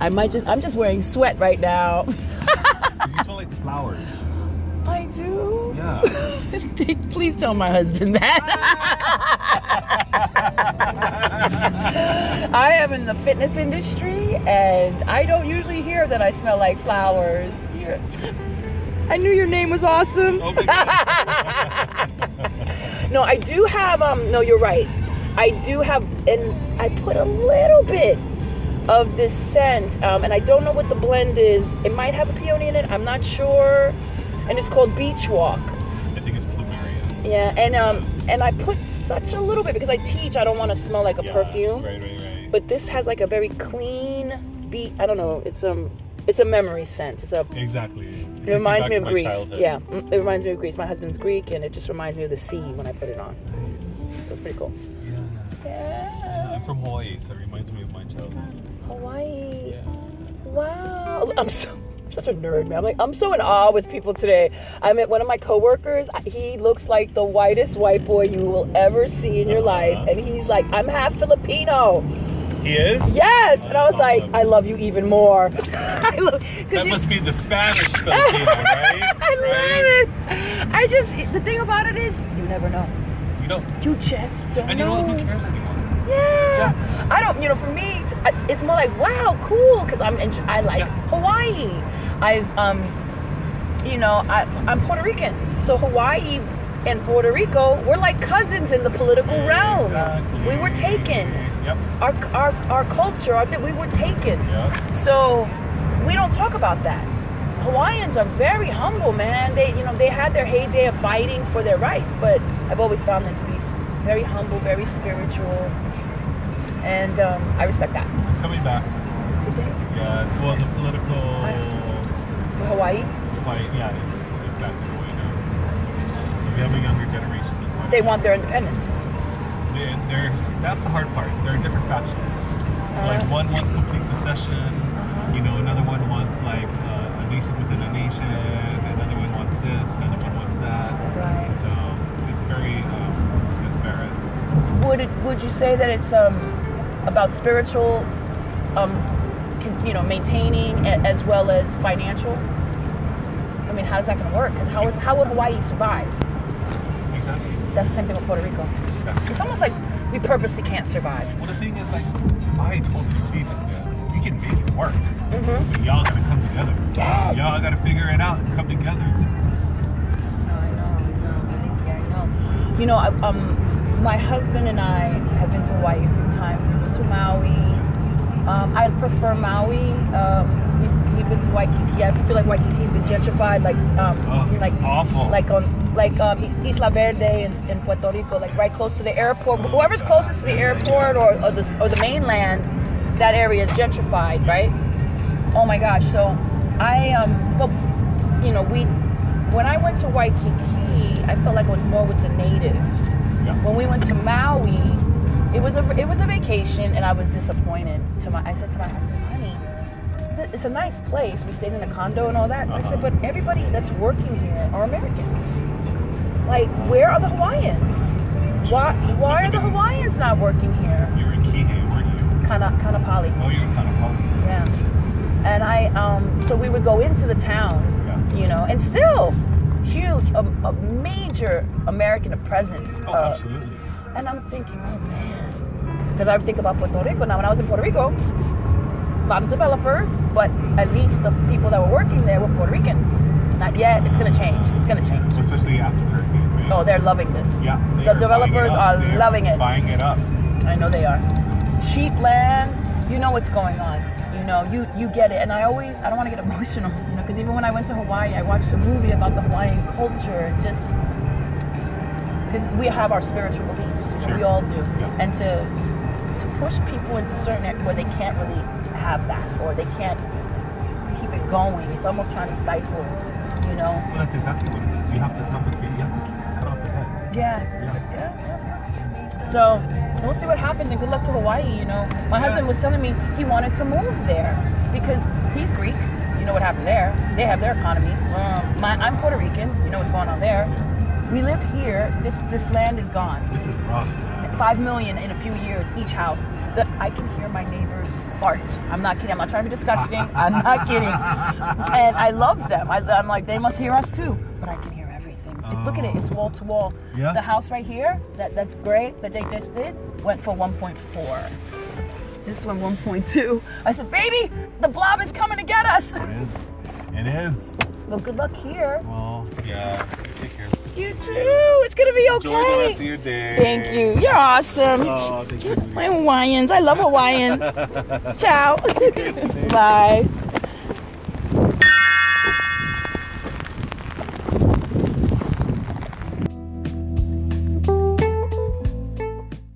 I might just. I'm just wearing sweat right now. You smell like flowers. I do. Yeah. Please tell my husband that. I am in the fitness industry, and I don't usually hear that I smell like flowers. You're- I knew your name was awesome. Oh. No, I do have. Um, no, you're right. I do have, and I put a little bit of this scent, um, and I don't know what the blend is. It might have a peony in it. I'm not sure, and it's called Beach Walk. I think it's plumeria. Yeah, and um, and I put such a little bit because I teach. I don't want to smell like a Yeah, perfume, Right, right, right. but this has like a very clean beat. I don't know. It's um, it's a memory scent. It's a. exactly. It reminds me of Greece. childhood. Yeah, mm, it reminds me of Greece. My husband's Greek, and it just reminds me of the sea when I put it on. So it's pretty cool. Yeah. Yeah. From Hawaii, so it reminds me of my childhood. Hawaii. Yeah. Wow. I'm so I'm such a nerd, man. I'm like I'm so in awe with people today. I met one of my coworkers. He looks like the whitest white boy you will ever see in your life, uh-huh. and he's like, I'm half Filipino. He is? Yes, and I was That's like. I love you even more. I love That you. must be the Spanish Filipino, right? I love it. I just the thing about it is you never know. You know, You just don't and you know what? Who cares anymore? Yeah. I don't, you know, for me, it's- more like, wow, cool, because I'm, in, I like Yeah. Hawaii. I've, um, you know, I, I'm Puerto Rican, so Hawaii and Puerto Rico, we're like cousins in the political realm. Exactly. We were taken. Yep. Our, our, our culture, our, we were taken. Yep. So we don't talk about that. Hawaiians are very humble, man. They, you know, they had their heyday of fighting for their rights, but I've always found them to be very humble, very spiritual, and um, I respect that. It's coming back. You think? Yeah. Well, the political Hawaii, fight. Yeah, it's, it's back in Hawaii now. So we have a younger generation. That's they want their independence. There- There's that's the hard part. There are different factions. So like Uh-huh. one wants complete secession. Would you say that it's um, about spiritual, um, con- you know, maintaining as well as financial? I mean, how's that going to work? Because how is how would Hawaii survive? Exactly. That's the same thing with Puerto Rico. Exactly. It's almost like we purposely can't survive. Well, the thing is, like, I totally believe that uh, you can make it work, Mm-hmm. but y'all gotta come together. Yes. Y'all gotta figure it out and come together. I know, I know, I know. You know, I- um, my husband and I have been to Hawaii a few times. We've been to Maui. Um, I prefer Maui. Um, we, we've been to Waikiki. I feel like Waikiki's been gentrified, like um, Oh, like awful. like on like um, Isla Verde in, in Puerto Rico, like right close to the airport. Whoever's closest to the airport or, or the or the mainland, that area is gentrified, right? Oh my gosh! So I um, but you know we when I went to Waikiki, I felt like it was more with the natives. Yeah. When we went to Maui, it was a it was a vacation, and I was disappointed. To my, I said to my husband, "Honey, it's a nice place. We stayed in a condo and all that." I said, Uh-huh. "But everybody that's working here are Americans. Like, where are the Hawaiians? Why why are the Hawaiians not working here?" You were in Kihei, weren't you? Kind of Kaanapali. Oh, you were Kaanapali. Yeah. And I, um, so we would go into the town, Yeah. you know, and still huge, a, a major American presence. Oh, uh, absolutely. and I'm thinking, oh man. Because I think about Puerto Rico now. When I was in Puerto Rico, a lot of developers, but at least the people that were working there were Puerto Ricans. Not yet. It's going to change. It's going to change. Especially after the hurricane. Oh, they're loving this. yeah. The developers are They loving it. Buying it up. I know they are. Cheap land, you know what's going on. You know, you you get it. And I always, I don't want to get emotional, you know, because even when I went to Hawaii, I watched a movie about the Hawaiian culture. Just because we have our spiritual beliefs, Sure. we all do, Yeah. and to to push people into certain areas where they can't really have that or they can't keep it going. It's almost trying to stifle, you know. Well, that's exactly what it is. You have to suffocate. You have to cut off the head. Yeah. Yeah. Yeah, yeah. So we'll see what happens, and good luck to Hawaii. You know, my Yeah. husband was telling me he wanted to move there because he's Greek. You know what happened there? They have their economy. Um, my, I'm Puerto Rican. You know what's going on there. We live here. This this land is gone. This is rough, man. five million in a few years each house. That I can hear my neighbors fart. I'm not kidding. I'm not trying to be disgusting. I'm not kidding. And I love them. I, I'm like they must hear us too. But I can hear. It- Look at it. It's wall to wall. Yeah. The house right here, that that's great that they just did, went for 1.4. This one 1.2. I said, baby, the blob is coming to get us. It is. It is. Well, good luck here. Well, yeah. Take care. You too. It's gonna be Enjoy the rest of okay. your day. Thank you. You're awesome. Oh, thank you. My Hawaiians. I love Hawaiians. Ciao. Bye.